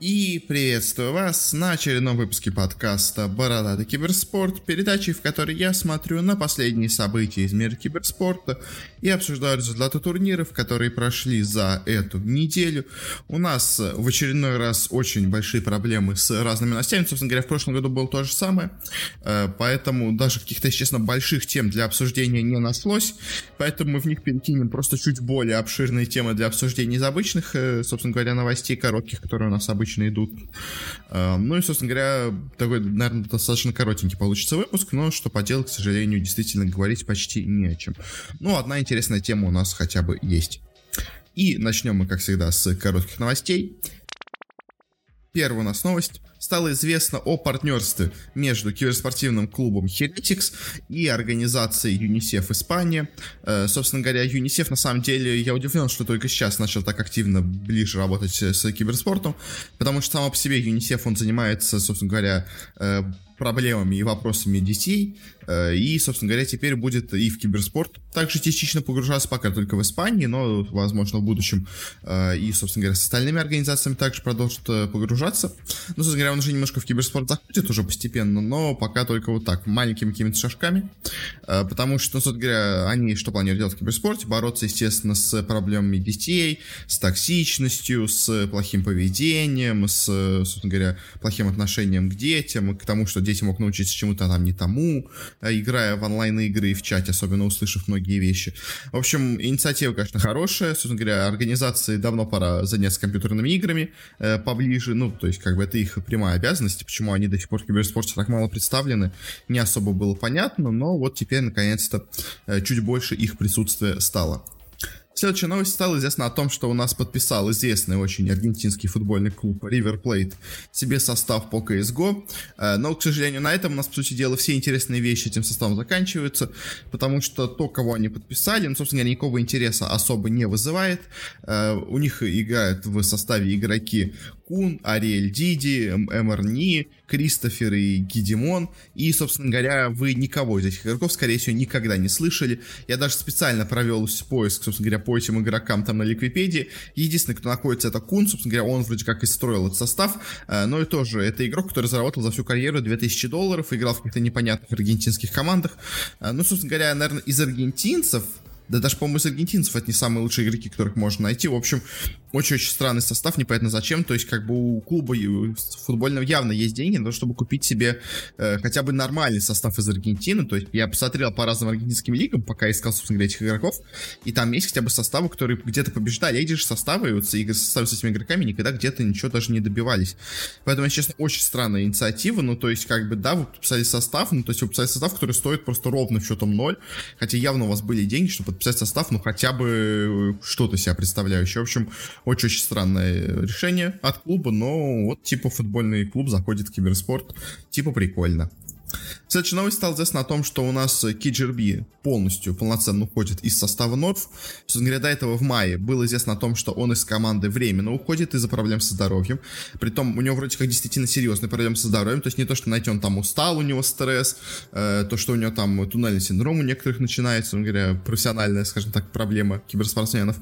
И приветствую вас на очередном выпуске подкаста «Бородатый киберспорт», передачи, в которой я смотрю на последние события из мира киберспорта и обсуждаю результаты турниров, которые прошли за эту неделю. У нас в очередной раз очень большие проблемы с разными новостями. Собственно говоря, в прошлом году было то же самое, э, поэтому даже каких-то, естественно, больших тем для обсуждения не нашлось, поэтому мы в них перекинем просто чуть более обширные темы для обсуждения из обычных, э, собственно говоря, новостей коротких, которые у нас обычно обычно идут. А, ну и, собственно говоря, такой, наверное, достаточно коротенький получится выпуск, но что поделать, к сожалению, действительно говорить почти не о чем. Ну, одна интересная тема у нас хотя бы есть. И начнем мы, как всегда, с коротких новостей. Первая у нас новость стало известно о партнерстве между киберспортивным клубом Heretics и организацией ЮНИСЕФ Испания. Э, собственно говоря, ЮНИСЕФ на самом деле, я удивлен, что только сейчас начал так активно ближе работать с киберспортом, потому что само по себе ЮНИСЕФ, он занимается, собственно говоря, э, проблемами и вопросами детей, и, собственно говоря, теперь будет и в киберспорт также частично погружаться, пока только в Испании, но, возможно, в будущем э, и, собственно говоря, с остальными организациями также продолжит э, погружаться. Ну, собственно говоря, он уже немножко в киберспорт заходит уже постепенно, но пока только вот так, маленькими какими-то шажками, потому что, ну, собственно говоря, они что планируют делать в киберспорте? Бороться, естественно, с проблемами детей, с токсичностью, с плохим поведением, с, собственно говоря, плохим отношением к детям, к тому, что дети могут научиться чему-то там не тому, Э, играя в онлайн-игры и в чате, особенно услышав многие вещи. В общем, инициатива, конечно, хорошая. Собственно говоря, организации давно пора заняться компьютерными играми э, поближе. Ну, то есть, как бы это их прямая обязанность. Почему они до сих пор в киберспорте так мало представлены, не особо было понятно. Но вот теперь, наконец-то, э, чуть больше их присутствия стало. Следующая новость стала известна о том, что у нас подписал известный очень аргентинский футбольный клуб River Plate себе состав по CSGO. Э, но, к сожалению, на этом у нас, по сути дела, все интересные вещи этим составом заканчиваются, потому что то, кого они подписали, ну, собственно говоря, никакого интереса особо не вызывает. Э, у них играют в составе игроки Кун, Ариэль Диди, Эмерни, Кристофер и Гидимон. И, собственно говоря, вы никого из этих игроков, скорее всего, никогда не слышали. Я даже специально провел поиск, собственно говоря, по этим игрокам там на Ликвипедии. Единственный, кто находится, это Кун. Собственно говоря, он вроде как и строил этот состав. Э, но и тоже, это игрок, который заработал за всю карьеру 2000 долларов, играл в каких-то непонятных аргентинских командах. Э, ну, собственно говоря, наверное, из аргентинцев да даже, по-моему, из аргентинцев это не самые лучшие игроки, которых можно найти. В общем, очень-очень странный состав, непонятно зачем. То есть, как бы у клуба футбольного явно есть деньги на то, чтобы купить себе э, хотя бы нормальный состав из Аргентины. То есть, я посмотрел по разным аргентинским лигам, пока искал, собственно говоря, этих игроков. И там есть хотя бы составы, которые где-то побеждали. Эти же составы, игры составы с этими игроками никогда где-то ничего даже не добивались. Поэтому, если честно, очень странная инициатива. Ну, то есть, как бы, да, вы подписали состав, ну, то есть, вы подписали состав, который стоит просто ровно счетом ноль. Хотя явно у вас были деньги, чтобы подписать состав, ну, хотя бы что-то себя представляющее. В общем, очень-очень странное решение от клуба, но вот типа футбольный клуб заходит в киберспорт, типа прикольно. Следующая новость стала известна о том, что у нас KGRB полностью, полноценно уходит из состава Норф. Собственно говоря, до этого в мае было известно о том, что он из команды временно уходит из-за проблем со здоровьем. Притом у него вроде как действительно серьезные проблемы со здоровьем. То есть не то, что, знаете, он там устал, у него стресс, э, то, что у него там туннельный синдром у некоторых начинается, он говоря, профессиональная, скажем так, проблема киберспортсменов.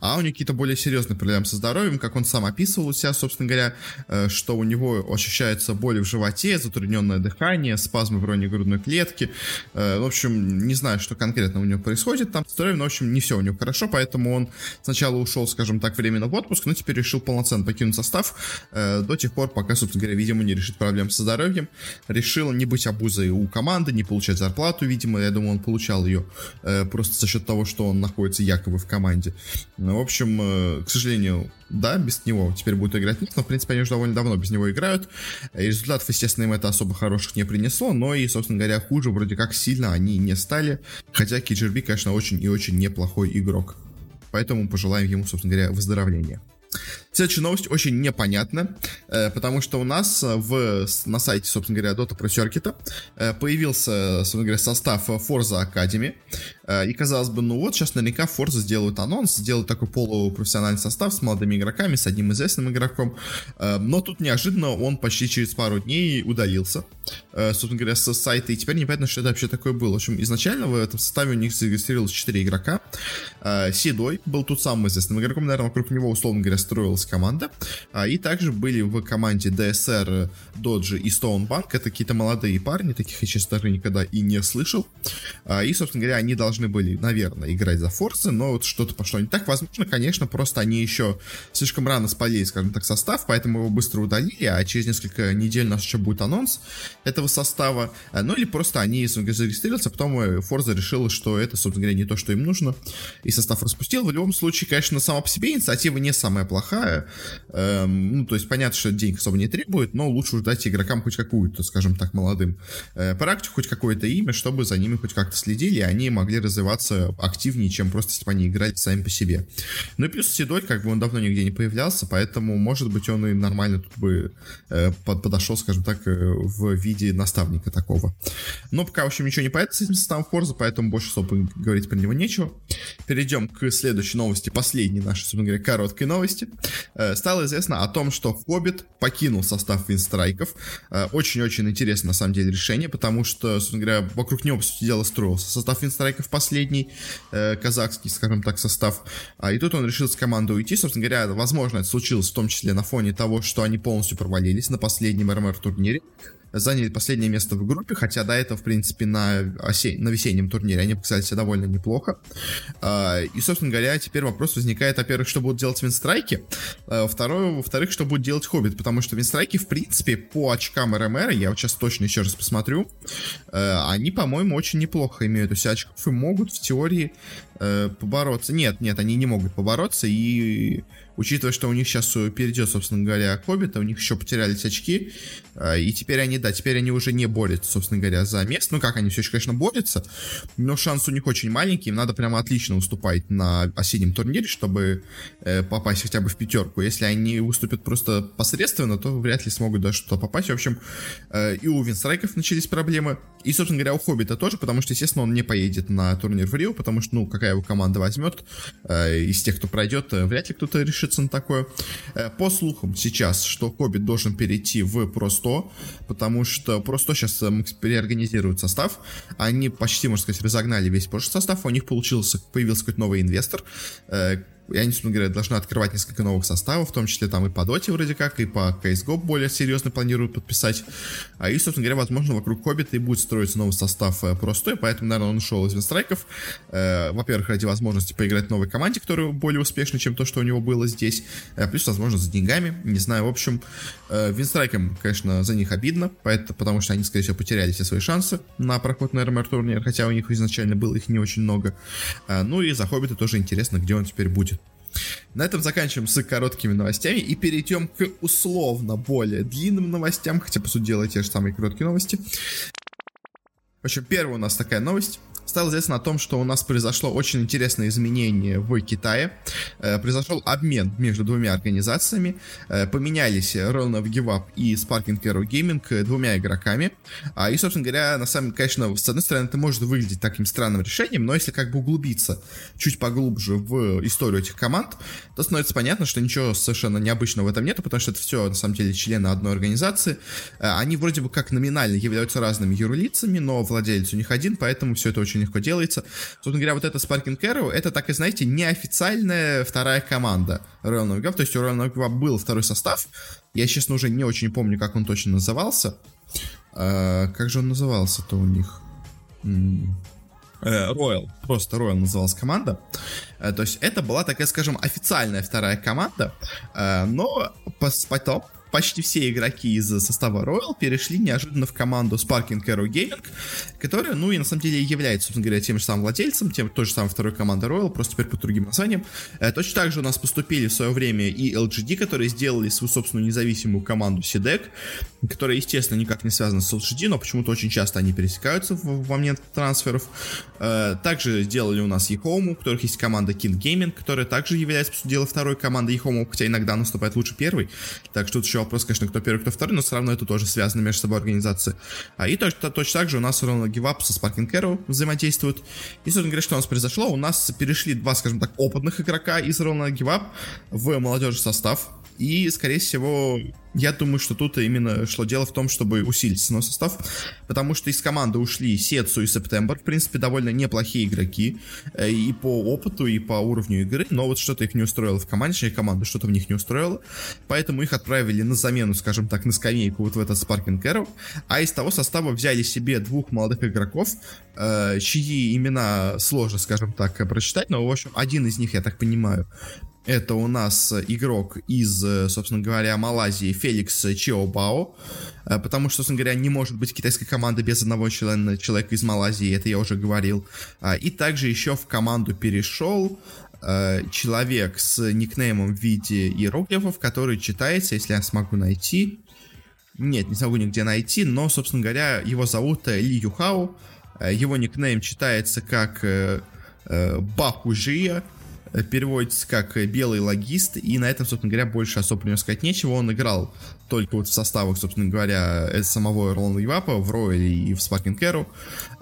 А у него какие-то более серьезные проблемы со здоровьем, как он сам описывал у себя, собственно говоря, э, что у него ощущается боль в животе, затрудненное дыхание, спазмы в районе грудной клетки. Э, в общем, не знаю, что конкретно у него происходит там с здоровьем, но, в общем, не все у него хорошо, поэтому он сначала ушел, скажем так, временно в отпуск, но теперь решил полноценно покинуть состав э, до тех пор, пока, собственно говоря, видимо, не решит проблем со здоровьем. Решил не быть обузой у команды, не получать зарплату, видимо, я думаю, он получал ее э, просто за счет того, что он находится якобы в команде. В общем, к сожалению, да, без него теперь будут играть Ник, но, в принципе, они уже довольно давно без него играют. И результатов, естественно, им это особо хороших не принесло, но и, собственно говоря, хуже вроде как сильно они не стали. Хотя KGB, конечно, очень и очень неплохой игрок. Поэтому пожелаем ему, собственно говоря, выздоровления. Следующая новость очень непонятна, э, потому что у нас э, в, на сайте, собственно говоря, Dota Pro Circuit э, появился, собственно говоря, состав Forza Academy. И казалось бы, ну вот, сейчас наверняка Forza сделают анонс, сделают такой полупрофессиональный состав с молодыми игроками, с одним известным игроком. Но тут неожиданно он почти через пару дней удалился, собственно говоря, с сайта. И теперь непонятно, что это вообще такое было. В общем, изначально в этом составе у них зарегистрировалось 4 игрока. Седой был тут самым известным игроком, наверное, вокруг него, условно говоря, строилась появилась команда. А, и также были в команде DSR, Dodge и Stonebank. Это какие-то молодые парни, таких я, честно, даже никогда и не слышал. А, и, собственно говоря, они должны были, наверное, играть за Форсы, но вот что-то пошло не так. Возможно, конечно, просто они еще слишком рано спалили, скажем так, состав, поэтому его быстро удалили, а через несколько недель у нас еще будет анонс этого состава. А, ну или просто они зарегистрировались, а потом Форза решила, что это, собственно говоря, не то, что им нужно, и состав распустил. В любом случае, конечно, сама по себе инициатива не самая плохая. Эм, ну, то есть понятно, что денег особо не требует, но лучше уж дать игрокам хоть какую-то, скажем так, молодым э, практику, хоть какое-то имя, чтобы за ними хоть как-то следили, и они могли развиваться активнее, чем просто бы они играли сами по себе. Ну и плюс Седой, как бы он давно нигде не появлялся, поэтому, может быть, он и нормально тут бы э, подошел, скажем так, э, в виде наставника такого. Но пока, в общем, ничего не понятно с этим составом Форза, поэтому больше особо говорить про него нечего. Перейдем к следующей новости, последней нашей, собственно говоря, короткой новости. Э, стало известно о том, что Хоббит покинул состав Винстрайков. Э, очень-очень интересно, на самом деле, решение, потому что, собственно говоря, вокруг него, по сути дела, строился состав Винстрайков последний, э, казахский, скажем так, состав. А, и тут он решил с командой уйти. Собственно говоря, возможно, это случилось в том числе на фоне того, что они полностью провалились на последнем РМР-турнире заняли последнее место в группе, хотя до этого, в принципе, на, осень, на весеннем турнире они показали себя довольно неплохо. А, и, собственно говоря, теперь вопрос возникает, во-первых, что будут делать винстрайки, а, второе, во-вторых, что будет делать Хоббит, потому что винстрайки, в принципе, по очкам РМР, я вот сейчас точно еще раз посмотрю, а, они, по-моему, очень неплохо имеют у себя очков и могут в теории побороться. Нет, нет, они не могут побороться, и учитывая, что у них сейчас перейдет, собственно говоря, Хоббита, у них еще потерялись очки, а, и теперь они, да, теперь они уже не борются, собственно говоря, за место. Ну как, они все еще, конечно, борются, но шанс у них очень маленький, им надо прямо отлично уступать на осеннем турнире, чтобы э, попасть хотя бы в пятерку. Если они выступят просто посредственно, то вряд ли смогут даже что-то попасть. В общем, э, и у Винстрайков начались проблемы, и, собственно говоря, у Хоббита тоже, потому что, естественно, он не поедет на турнир в Рио, потому что, ну, какая его команда возьмет, э, из тех, кто пройдет, вряд ли кто-то решится на такое. Э, по слухам сейчас, что Хоббит должен перейти в просто 100, потому что просто сейчас э, переорганизируют состав. Они почти, можно сказать, разогнали весь прошлый состав. У них получился, появился какой-то новый инвестор, э, и они, собственно говоря, должны открывать несколько новых составов, в том числе там и по Доте вроде как, и по CSGO более серьезно планируют подписать. А и, собственно говоря, возможно, вокруг Хоббита и будет строиться новый состав э, простой, поэтому, наверное, он ушел из Винстрайков. Э, во-первых, ради возможности поиграть в новой команде, которая более успешна, чем то, что у него было здесь. Э, плюс, возможно, за деньгами. Не знаю, в общем, Винстрайкам, конечно, за них обидно, поэтому, потому что они, скорее всего, потеряли все свои шансы на проход на РМР турнир, хотя у них изначально было их не очень много. Ну и за Хоббита тоже интересно, где он теперь будет. На этом заканчиваем с короткими новостями и перейдем к условно более длинным новостям, хотя, по сути дела, те же самые короткие новости. В общем, первая у нас такая новость стало известно о том, что у нас произошло очень интересное изменение в Китае. Э, произошел обмен между двумя организациями. Э, поменялись of Give и Sparking Hero Gaming двумя игроками. А, и, собственно говоря, на самом конечно, с одной стороны, это может выглядеть таким странным решением, но если как бы углубиться чуть поглубже в историю этих команд, то становится понятно, что ничего совершенно необычного в этом нет, потому что это все, на самом деле, члены одной организации. Э, они вроде бы как номинально являются разными юрлицами, но владелец у них один, поэтому все это очень легко делается. Собственно говоря, вот это Sparking Arrow, это, так и знаете, неофициальная вторая команда Royal Navigab, то есть у Royal Navigab был второй состав, я, честно, уже не очень помню, как он точно назывался. А, как же он назывался-то у них? Royal, э, просто Royal называлась команда. Э, то есть это была такая, скажем, официальная вторая команда, э, но потом почти все игроки из состава Royal перешли неожиданно в команду Sparking Arrow Gaming, которая, ну и на самом деле является, собственно говоря, тем же самым владельцем, тем той же самой второй командой Royal, просто теперь под другим названием. Э, точно так же у нас поступили в свое время и LGD, которые сделали свою собственную независимую команду SIDEC, которая, естественно, никак не связана с LGD, но почему-то очень часто они пересекаются в, в момент трансферов. Э, также сделали у нас eHome, у которых есть команда King Gaming, которая также является, по сути дела, второй командой eHome, хотя иногда наступает лучше первой. Так что тут еще вопрос, конечно, кто первый, кто второй, но все равно это тоже связано между собой организации. А и точно, точно так же у нас ровно GiveUp со Sparking Arrow взаимодействуют. И, собственно говоря, что у нас произошло? У нас перешли два, скажем так, опытных игрока из ровно GiveUp в молодежный состав. И, скорее всего, я думаю, что тут именно шло дело в том, чтобы усилить основной состав, потому что из команды ушли Сетсу и Септембр, в принципе, довольно неплохие игроки э, и по опыту, и по уровню игры, но вот что-то их не устроило в команде, точнее, команда что-то в них не устроило, поэтому их отправили на замену, скажем так, на скамейку вот в этот Sparking Arrow, а из того состава взяли себе двух молодых игроков, э, чьи имена сложно, скажем так, прочитать, но, в общем, один из них, я так понимаю, это у нас игрок из, собственно говоря, Малайзии Феликс Чиобао, э, потому что, собственно говоря, не может быть китайской команды без одного члена, человека из Малайзии, это я уже говорил. А, и также еще в команду перешел э, человек с никнеймом в виде иероглифов, который читается, если я смогу найти. Нет, не смогу нигде найти, но, собственно говоря, его зовут Ли Юхао. Э, его никнейм читается как Бахужия переводится как «белый логист», и на этом, собственно говоря, больше особо про сказать нечего. Он играл только вот в составах, собственно говоря, э, самого Эрлона Ивапа в Ройле и в Спаркинг Кэру.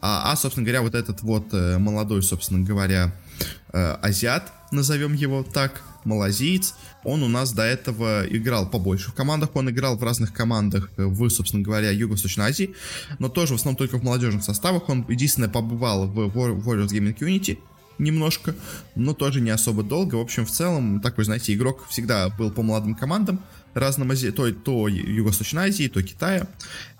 А, а, собственно говоря, вот этот вот э, молодой, собственно говоря, э, азиат, назовем его так, малазиец, он у нас до этого играл побольше в командах, он играл в разных командах в, собственно говоря, Юго-Восточной Азии, но тоже в основном только в молодежных составах, он единственное побывал в Warriors Gaming Unity, немножко, но тоже не особо долго. В общем, в целом, такой, знаете, игрок всегда был по молодым командам, разным Азии, то, то Юго-Восточной Азии, то Китая.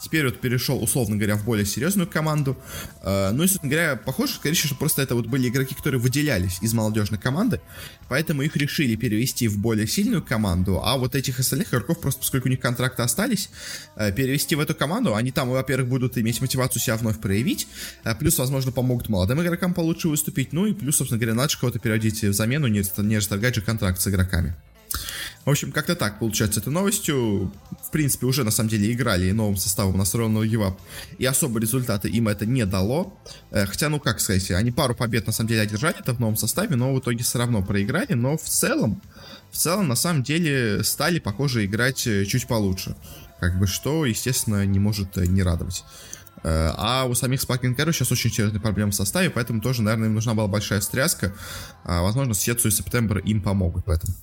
Теперь вот перешел, условно говоря, в более серьезную команду. Э, ну и, собственно говоря, похоже, скорее всего, просто это вот были игроки, которые выделялись из молодежной команды, поэтому их решили перевести в более сильную команду, а вот этих остальных игроков, просто поскольку у них контракты остались, э, перевести в эту команду, они там, во-первых, будут иметь мотивацию себя вновь проявить, э, плюс, возможно, помогут молодым игрокам получше выступить, ну и плюс, собственно говоря, надо кого-то переводить в замену, не, не расторгать же контракт с игроками. В общем, как-то так получается этой новостью. В принципе, уже на самом деле играли новым составом настроенного ЮАП, и особо результаты им это не дало. Э, хотя, ну как сказать, они пару побед на самом деле одержали это в новом составе, но в итоге все равно проиграли. Но в целом, в целом, на самом деле, стали, похоже, играть э, чуть получше. Как бы что, естественно, не может э, не радовать. А у самих Sparking Carry сейчас очень серьезные проблемы в составе, поэтому тоже, наверное, им нужна была большая встряска. А, возможно, Сетсу и Септембр им помогут в этом.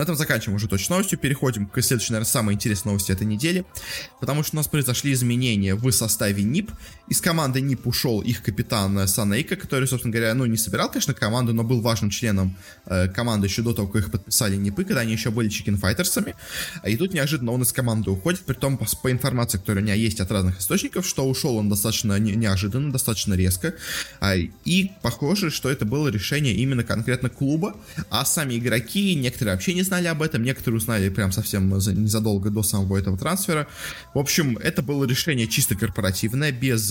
На этом заканчиваем уже точно новостью, переходим к следующей, наверное, самой интересной новости этой недели, потому что у нас произошли изменения в составе НИП. Из команды НИП ушел их капитан Санейка, который, собственно говоря, ну, не собирал, конечно, команду, но был важным членом э, команды еще до того, как их подписали НИПы, когда они еще были чикен-файтерсами. И тут неожиданно он из команды уходит, при том, по, по информации, которая у меня есть от разных источников, что ушел он достаточно не, неожиданно, достаточно резко. А, и похоже, что это было решение именно конкретно клуба, а сами игроки, некоторые вообще не знали об этом, некоторые узнали прям совсем незадолго до самого этого трансфера. В общем, это было решение чисто корпоративное, без,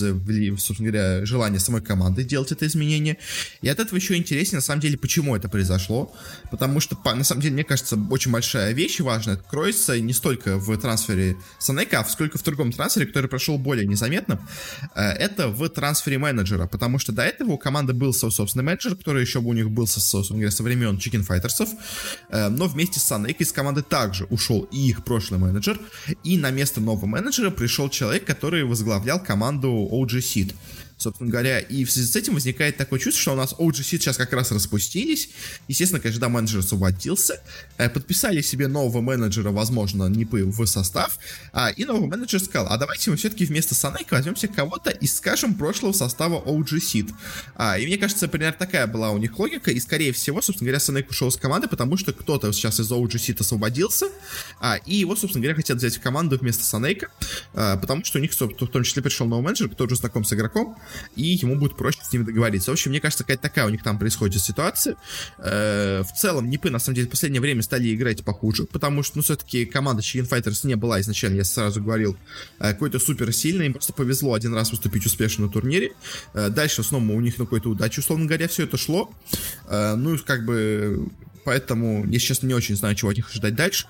собственно говоря, желания самой команды делать это изменение. И от этого еще интереснее, на самом деле, почему это произошло. Потому что, на самом деле, мне кажется, очень большая вещь важная кроется не столько в трансфере Санека, а сколько в другом трансфере, который прошел более незаметным. Э, это в трансфере менеджера, потому что до этого у команды был свой собственный менеджер, который еще у них был, собственно говоря, со времен Chicken Fighters, э, но вместе вместе с Санейкой из команды также ушел и их прошлый менеджер, и на место нового менеджера пришел человек, который возглавлял команду OG Seed собственно говоря. И в связи с этим возникает такое чувство, что у нас OG сейчас как раз распустились. Естественно, конечно, менеджер освободился. Э, подписали себе нового менеджера, возможно, НИПы в состав. А, и новый менеджер сказал, а давайте мы все-таки вместо Санейка возьмемся кого-то из, скажем, прошлого состава OG Seed. А, и мне кажется, примерно такая была у них логика. И, скорее всего, собственно говоря, Санейк ушел с команды, потому что кто-то сейчас из OG Seed освободился. А, и его, собственно говоря, хотят взять в команду вместо Санейка. Потому что у них, в том числе, пришел новый менеджер, который уже знаком с игроком и ему будет проще с ними договориться. В общем, мне кажется, какая-то такая у них там происходит ситуация. Э, в целом, Нипы, на самом деле, в последнее время стали играть похуже, потому что, ну, все-таки команда Chicken Fighters не была изначально, я сразу говорил, э, какой-то супер сильной, им просто повезло один раз выступить успешно на турнире. Э, дальше, основном, у них на какой-то удаче, условно говоря, все это шло. Ну, как бы поэтому я сейчас не очень знаю, чего от них ожидать дальше.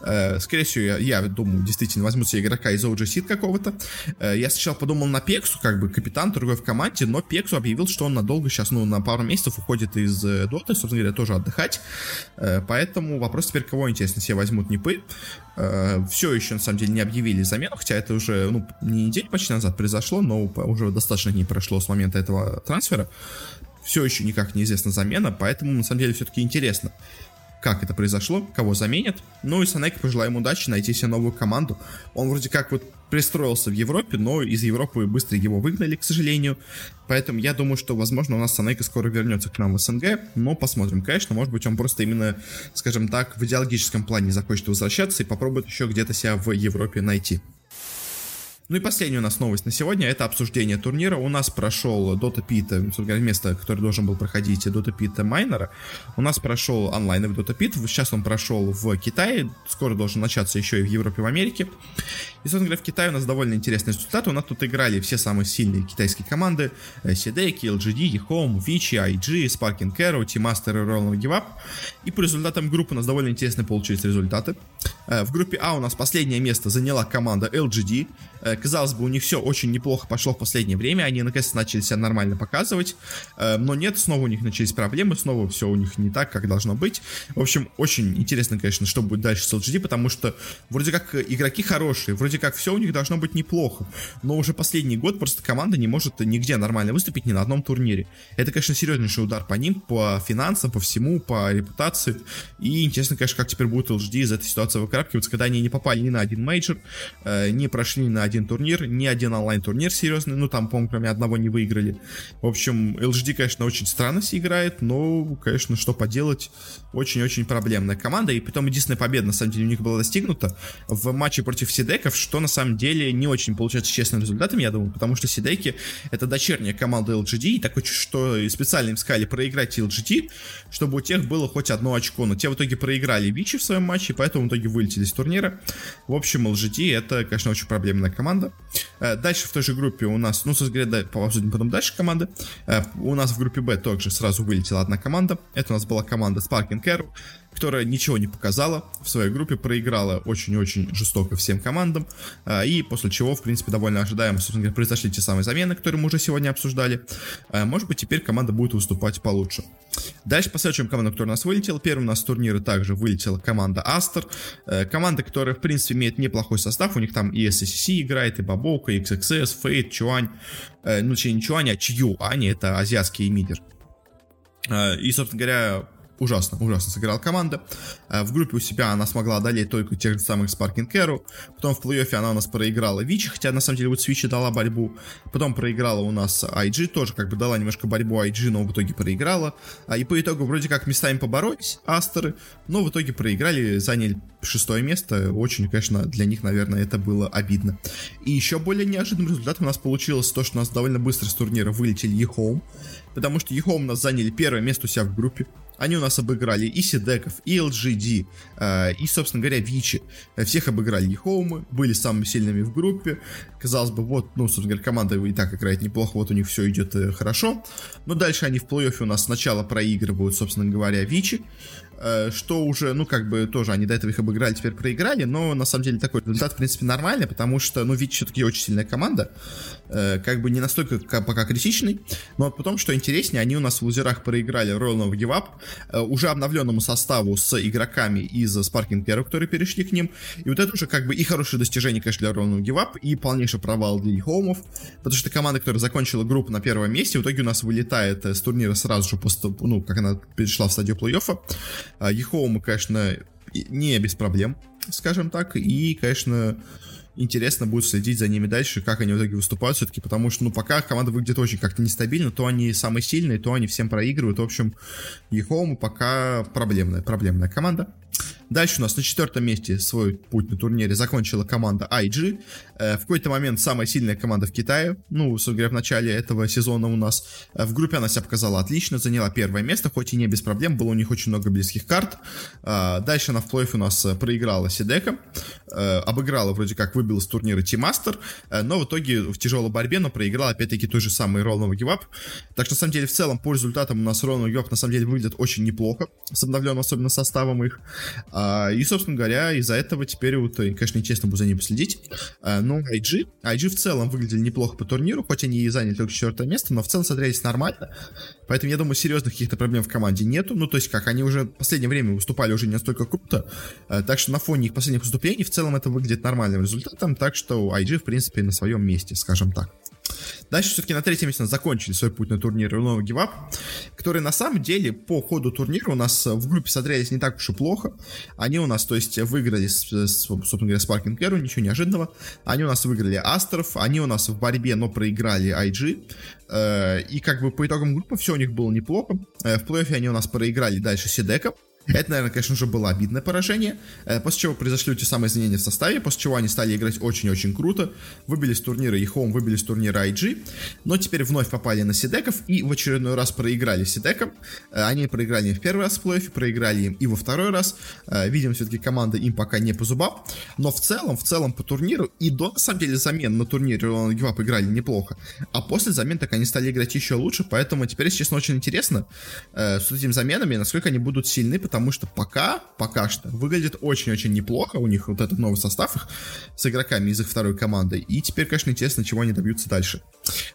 Э, скорее всего, я, я думаю, действительно возьмут себе игрока из OG Seed какого-то. Э, я сначала подумал на Пексу, как бы капитан другой в команде, но Пексу объявил, что он надолго сейчас, ну, на пару месяцев уходит из Доты, э, собственно говоря, тоже отдыхать. Поэтому вопрос теперь, кого, интересно, себе возьмут Нипы. Все еще, на самом деле, не объявили замену, хотя это уже, ну, не неделю почти назад произошло, но уже достаточно дней прошло с момента этого трансфера все еще никак неизвестна замена, поэтому на самом деле все-таки интересно. как это произошло, кого заменят. Ну и Санек пожелаем удачи, найти себе новую команду. Он вроде как вот пристроился в Европе, но из Европы быстро его выгнали, к сожалению. Поэтому я думаю, что, возможно, у нас Санейка скоро вернется к нам в СНГ, но посмотрим. Конечно, может быть, он просто именно, скажем так, в идеологическом плане захочет возвращаться и попробует еще где-то себя в Европе найти. Ну и последняя у нас новость на сегодня, это обсуждение турнира. У нас прошел Dota Pit, место, которое должен был проходить Dota Pit Майнера. У нас прошел онлайн в Dota Pit, сейчас он прошел в Китае, скоро должен начаться еще и в Европе, в Америке. И, собственно говоря, в Китае у нас довольно интересный результат. У нас тут играли все самые сильные китайские команды. CDEK, LGD, Home, Vici, IG, Sparking Arrow, T-Master и Roll Give Up. И по результатам группы у нас довольно интересные получились результаты. Э, в группе А у нас последнее место заняла команда LGD. Э, казалось бы, у них все очень неплохо пошло в последнее время, они наконец-то начали себя нормально показывать, э, но нет, снова у них начались проблемы, снова все у них не так, как должно быть. В общем, очень интересно, конечно, что будет дальше с LGD, потому что вроде как игроки хорошие, вроде как все у них должно быть неплохо, но уже последний год просто команда не может нигде нормально выступить ни на одном турнире. Это, конечно, серьезнейший удар по ним, по финансам, по всему, по репутации, и интересно, конечно, как теперь будет LGD из этой ситуации выкарабкиваться, когда они не попали ни на один мейджор, э, не прошли ни на один турнир, ни один онлайн-турнир серьезный, ну там, по-моему, кроме одного не выиграли. В общем, LGD, конечно, очень странно играет, но, конечно, что поделать, очень-очень проблемная команда, и потом единственная победа, на самом деле, у них была достигнута в матче против CDEC ов, что на самом деле не очень получается честным результатом, я думаю, потому что CDEC и это дочерняя команда LGD, и такое, что специально им сказали проиграть LGD, чтобы у тех было хоть одно очко, но те в итоге проиграли Вичи в своем матче, поэтому в итоге вылетели из турнира. В общем, LGD это, конечно, очень проблемная команда. Э, дальше в той же группе у нас, ну, собственно говоря, обсудим потом дальше команды. Э, у нас в группе Б также сразу вылетела одна команда. Это у нас была команда Sparking Arrow которая ничего не показала в своей группе, проиграла очень-очень жестоко всем командам, а, и после чего, в принципе, довольно ожидаемо, собственно говоря, произошли те самые замены, которые мы уже сегодня обсуждали. А, может быть, теперь команда будет выступать получше. Дальше посмотрим команду, которая у нас вылетела. Первым у нас с турнира также вылетела команда Астер. Э, команда, которая, в принципе, имеет неплохой состав. У них там и SSC играет, и Бабока, и XXS, Фейт, Чуань. Э, ну, точнее, не Чуань, а Чью. Они это азиатские мидер. Э, и, собственно говоря, ужасно, ужасно сыграла команда. Э, в группе у себя она смогла одолеть только тех же самых Sparking Arrow. Потом в плей-оффе она у нас проиграла Вичи, хотя на самом деле вот Свичи дала борьбу. Потом проиграла у нас IG, тоже как бы дала немножко борьбу IG, но в итоге проиграла. А, и по итогу вроде как местами поборолись Астеры, но в итоге проиграли, заняли шестое место. Очень, конечно, для них, наверное, это было обидно. И еще более неожиданным результатом у нас получилось то, что у нас довольно быстро с турнира вылетели E-Home, потому что E-Home у нас заняли первое место у себя в группе. Они у нас обыграли и Сидеков, и LGD, э, и, собственно говоря, Вичи. Всех обыграли и Хоумы, были самыми сильными в группе. Казалось бы, вот, ну, собственно говоря, команда и так играет неплохо, вот у них все идет э, хорошо. Но дальше они в плей-оффе у нас сначала проигрывают, собственно говоря, Вичи. Э, что уже, ну, как бы тоже они до этого их обыграли, теперь проиграли, но на самом деле такой результат, в принципе, нормальный, потому что, ну, Вичи все-таки очень сильная команда, э, как бы не настолько пока критичный, но потом, что интереснее, они у нас в лузерах проиграли Royal Give Up, уже обновленному составу с игроками из Sparking Hero, которые перешли к ним, и вот это уже как бы и хорошее достижение, конечно, для Give Up, и полнейший провал для Хоумов, потому что команда, которая закончила группу на первом месте, в итоге у нас вылетает с турнира сразу же после, ну, как она перешла в стадию плей-оффа, Ехоума, конечно, не без проблем, скажем так, и, конечно, интересно будет следить за ними дальше, как они в итоге выступают все-таки, потому что, ну, пока команда выглядит очень как-то нестабильно, то они самые сильные, то они всем проигрывают, в общем, Ехоума пока проблемная, проблемная команда. Дальше у нас на четвертом месте свой путь на турнире закончила команда IG. Э, в какой-то момент самая сильная команда в Китае. Ну, собственно говоря, в начале этого сезона у нас. Э, в группе она себя показала отлично, заняла первое место, хоть и не без проблем, было у них очень много близких карт. Э, дальше она в плей у нас проиграла Сидека. Обыграла, вроде как, выбила с турнира Тимастер, но в итоге в тяжелой борьбе, но проиграла опять-таки той же самый Ролл Гивап. Так что, на самом деле, в целом, по результатам у нас Ролл Гивап на самом деле выглядит очень неплохо, с обновленным особенно составом их. А, и, собственно говоря, из-за этого теперь, вот, конечно, нечестно будет за ними следить. А, но IG, IG в целом выглядели неплохо по турниру, хоть они и заняли только четвертое место, но в целом смотрелись нормально. Поэтому, я думаю, серьезных каких-то проблем в команде нету. Ну, то есть, как они уже в последнее время выступали уже не настолько круто. А, так что на фоне их последних выступлений в целом это выглядит нормальным результатом. Так что IG, в принципе, на своем месте, скажем так. Дальше все-таки на третьем месте закончили свой путь на турнире Lenovo Give Up, которые на самом деле по ходу турнира у нас в группе смотрелись не так уж и плохо. Они у нас, то есть, выиграли, собственно говоря, Sparking Arrow, ничего неожиданного. Они у нас выиграли Астров, они у нас в борьбе, но проиграли IG. Э, и как бы по итогам группы все у них было неплохо. Э, в плей-оффе они у нас проиграли дальше Сидека. Это, наверное, конечно же, было обидное поражение, э, после чего произошли те самые изменения в составе, после чего они стали играть очень-очень круто, выбили с турнира и Home, выбили с турнира IG, но теперь вновь попали на Сидеков и в очередной раз проиграли Сидеком. Э, они проиграли им в первый раз в плей проиграли им и во второй раз. Э, видим, все-таки команда им пока не по зубам, но в целом, в целом по турниру и до, на самом деле, замен на турнире Roland Give играли неплохо, а после замен так они стали играть еще лучше, поэтому теперь, честно, очень интересно с этими заменами, насколько они будут сильны, потому что пока, пока что выглядит очень-очень неплохо. У них вот этот новый состав их с игроками из их второй команды. И теперь, конечно, интересно, чего они добьются дальше.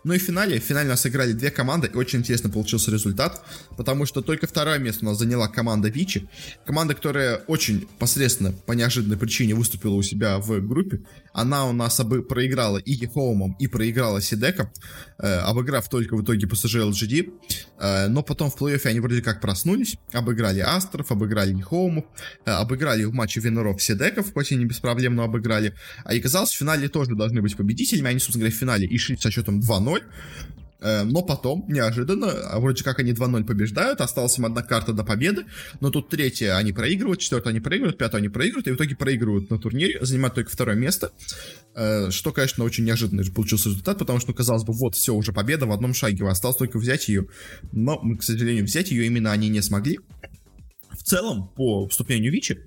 Ну и в финале, в финале у нас играли две команды, и очень интересно получился результат, потому что только второе место у нас заняла команда Вичи. Команда, которая очень посредственно, по неожиданной причине, выступила у себя в группе. Она у нас обы проиграла и Хоумом, и проиграла Сидеком, э, обыграв только в итоге PSG LGD. Э, но потом в плей-оффе они вроде как проснулись, обыграли Астров, обыграли Хоумов, э, обыграли в матче Виноров Седеков, хоть проблем, но обыграли. А и казалось, в финале тоже должны быть победителями. Они, собственно говоря, в финале и шли со счетом 2-0. Э, но потом, неожиданно, а вроде как они 2-0 побеждают, осталась им одна карта до победы, но тут третья они проигрывают, четвертую они проигрывают, пятую они проигрывают, и в итоге проигрывают на турнире, занимают только второе место, э, что, конечно, очень неожиданный получился результат, потому что, казалось бы, вот, все, уже победа в одном шаге, осталось только взять ее, но, к сожалению, взять ее именно они не смогли, в целом, по вступлению Вичи,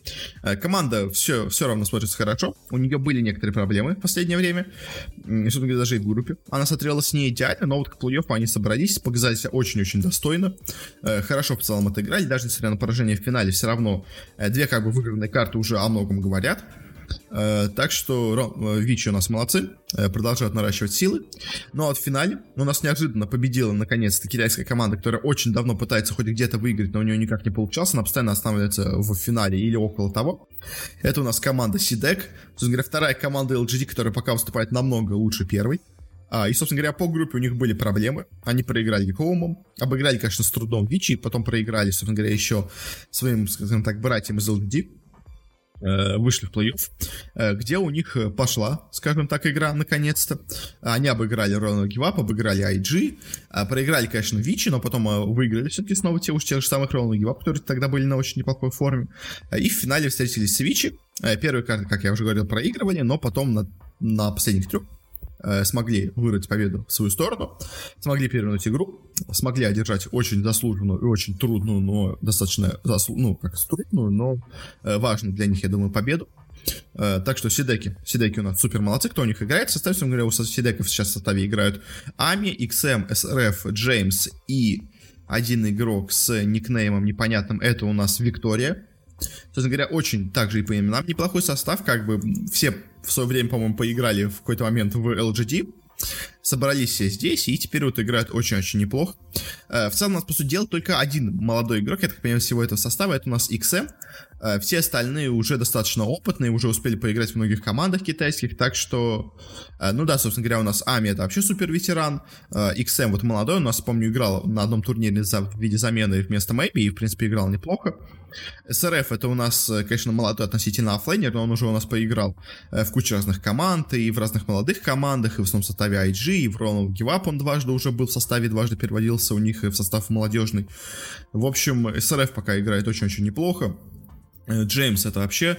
э, команда все, все равно смотрится хорошо. У нее были некоторые проблемы в последнее время. Собственно говоря, даже и в группе. Она смотрелась не идеально, но вот к плей они собрались, показали себя очень-очень достойно. Э, хорошо в целом отыграли, даже несмотря на поражение в финале, все равно э, две как бы выигранные карты уже о многом говорят. Э, так что э, Вичи у нас молодцы, э, продолжают наращивать силы. Ну а в финале у нас неожиданно победила наконец-то китайская команда, которая очень давно пытается хоть где-то выиграть, но у нее никак не получалось. Она постоянно останавливается в финале или около того. Это у нас команда Сидек. Собственно говоря, вторая команда LGD, которая пока выступает намного лучше первой. А, и, собственно говоря, по группе у них были проблемы. Они проиграли Хоумом, обыграли, конечно, с трудом Вичи, потом проиграли, собственно говоря, еще своим, скажем так, братьям из LGD. Э, вышли в плей-офф, э, где у них э, пошла, скажем так, игра наконец-то. Они обыграли Ронald Гивап, обыграли IG, проиграли, конечно, Вичи, но потом выиграли все-таки снова те уж тех же самых Ронald Гивап, которые тогда были на очень неплохой форме. И в финале встретились с Вичи. Первые карты, как я уже говорил, проигрывали, но потом на, на последних трех смогли вырвать победу в свою сторону, смогли перевернуть игру, смогли одержать очень заслуженную и очень трудную, но достаточно, заслу... ну, как трудную, но э, важную для них, я думаю, победу. Uh, так что Сидеки. Сидеки у нас супер молодцы. Кто у них играет? В составе, говоря, у Сидеков сейчас в составе играют Ами, XM, SRF, Джеймс и один игрок с никнеймом непонятным. Это у нас Виктория. Собственно говоря, очень также и по именам неплохой состав, как бы все в свое время, по-моему, поиграли в какой-то момент в LGD, собрались все здесь, и теперь вот играют очень-очень неплохо. Э, в целом у нас, по сути дела, только один молодой игрок, я так понимаю, всего этого состава, это у нас XM. Э, все остальные уже достаточно опытные, уже успели поиграть в многих командах китайских, так что, э, ну да, собственно говоря, у нас Ами это вообще супер ветеран, XM вот молодой, у нас, помню, играл на одном турнире в виде замены вместо Maybe, и, в принципе, играл неплохо. Srf это у нас, конечно, молодой относительно оффлейнер, но он уже у нас поиграл в кучу разных команд, и в разных молодых командах, и в основном составе IG, и в Ronald Гивап он дважды уже был в составе, дважды переводился у них в состав молодежный. В общем, СРФ пока играет очень-очень неплохо. Э, Джеймс это вообще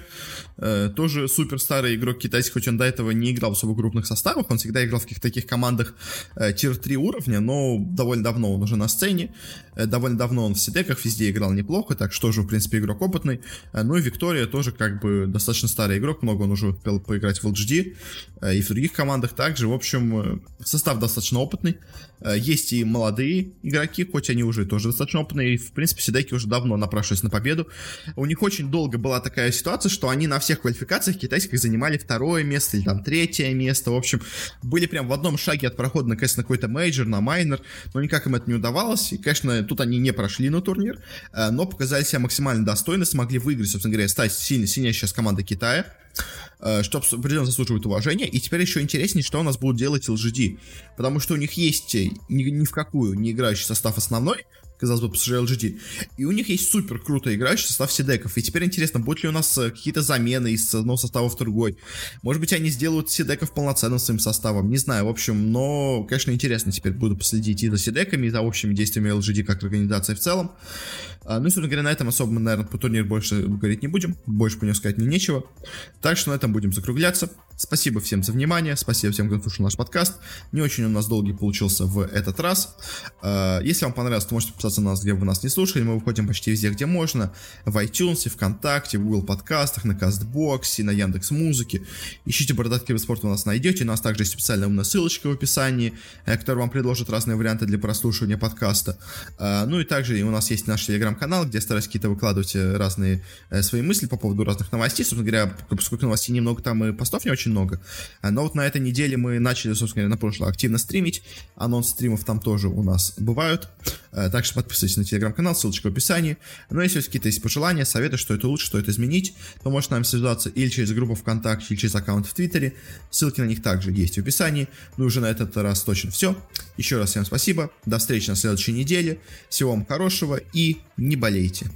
э, тоже супер старый игрок китайский, хоть он до этого не играл в особо крупных составах, он всегда играл в каких-то таких командах э, тир-3 уровня, но довольно давно он уже на сцене, э, довольно давно он в сидеках везде играл неплохо, так что же, в принципе, игрок опытный. Э, ну и Виктория тоже как бы достаточно старый игрок, много он уже успел поиграть в LGD э, и в других командах также. В общем, э, состав достаточно опытный. Э, есть и молодые игроки, хоть они уже тоже достаточно опытные, и, в принципе, CDEC-и уже давно напрашивались на победу. У них очень долго была такая ситуация, что они на всех квалификациях китайских занимали второе место или там третье место. В общем, были прям в одном шаге от прохода на, конечно, какой-то major, на minor, но никак им это не удавалось. И, конечно, тут они не прошли на турнир, э, но показали себя максимально достойно, смогли выиграть, собственно говоря, стать сильно, сильнее сейчас команда Китая. э, что определенно заслуживает уважения. И теперь еще интереснее, что у нас будут делать LGD. Потому что у них есть ни, ни в какую не играющий состав основной, казалось бы, PSG LGD. И у них есть супер круто играющий состав седеков. И теперь интересно, будут ли у нас э, какие-то замены из одного состава в другой. Может быть, они сделают седеков полноценным своим составом. Не знаю, в общем, но, конечно, интересно теперь буду последить и за седеками, и за общими действиями LGD как организации в целом. А, ну и, собственно говоря, на этом особо мы, наверное, по турниру больше говорить не будем. Больше по нему сказать мне нечего. Так что на этом будем закругляться. Спасибо всем за внимание, спасибо всем, кто слушал наш подкаст. Не очень у нас долгий получился в этот раз. А, если вам понравилось, то можете подписаться на нас, где вы нас не слушали. Мы выходим почти везде, где можно. В iTunes, ВКонтакте, в Google подкастах, на Кастбоксе, на Яндекс Музыке. Ищите Бородатки спорт, вы нас найдете. У нас также есть специальная умная ссылочка в описании, э, которая вам предложит разные варианты для прослушивания подкаста. А, ну и также у нас есть наш телеграм телеграм-канал, где я стараюсь какие-то выкладывать э, разные э, свои мысли по поводу разных новостей. Собственно говоря, поскольку новостей немного, там и постов не очень много. А, но вот на этой неделе мы начали, собственно на прошлое активно стримить. Анонс стримов там тоже у нас бывают. А, так что подписывайтесь на телеграм-канал, ссылочка в описании. Но если какие-то есть пожелания, советы, что это лучше, что это изменить, то можете с нами связаться или через группу ВКонтакте, или через аккаунт в Твиттере. Ссылки на них также есть в описании. Ну уже на этот раз точно все. Еще раз всем спасибо. До встречи на следующей неделе. Всего вам хорошего и не болейте.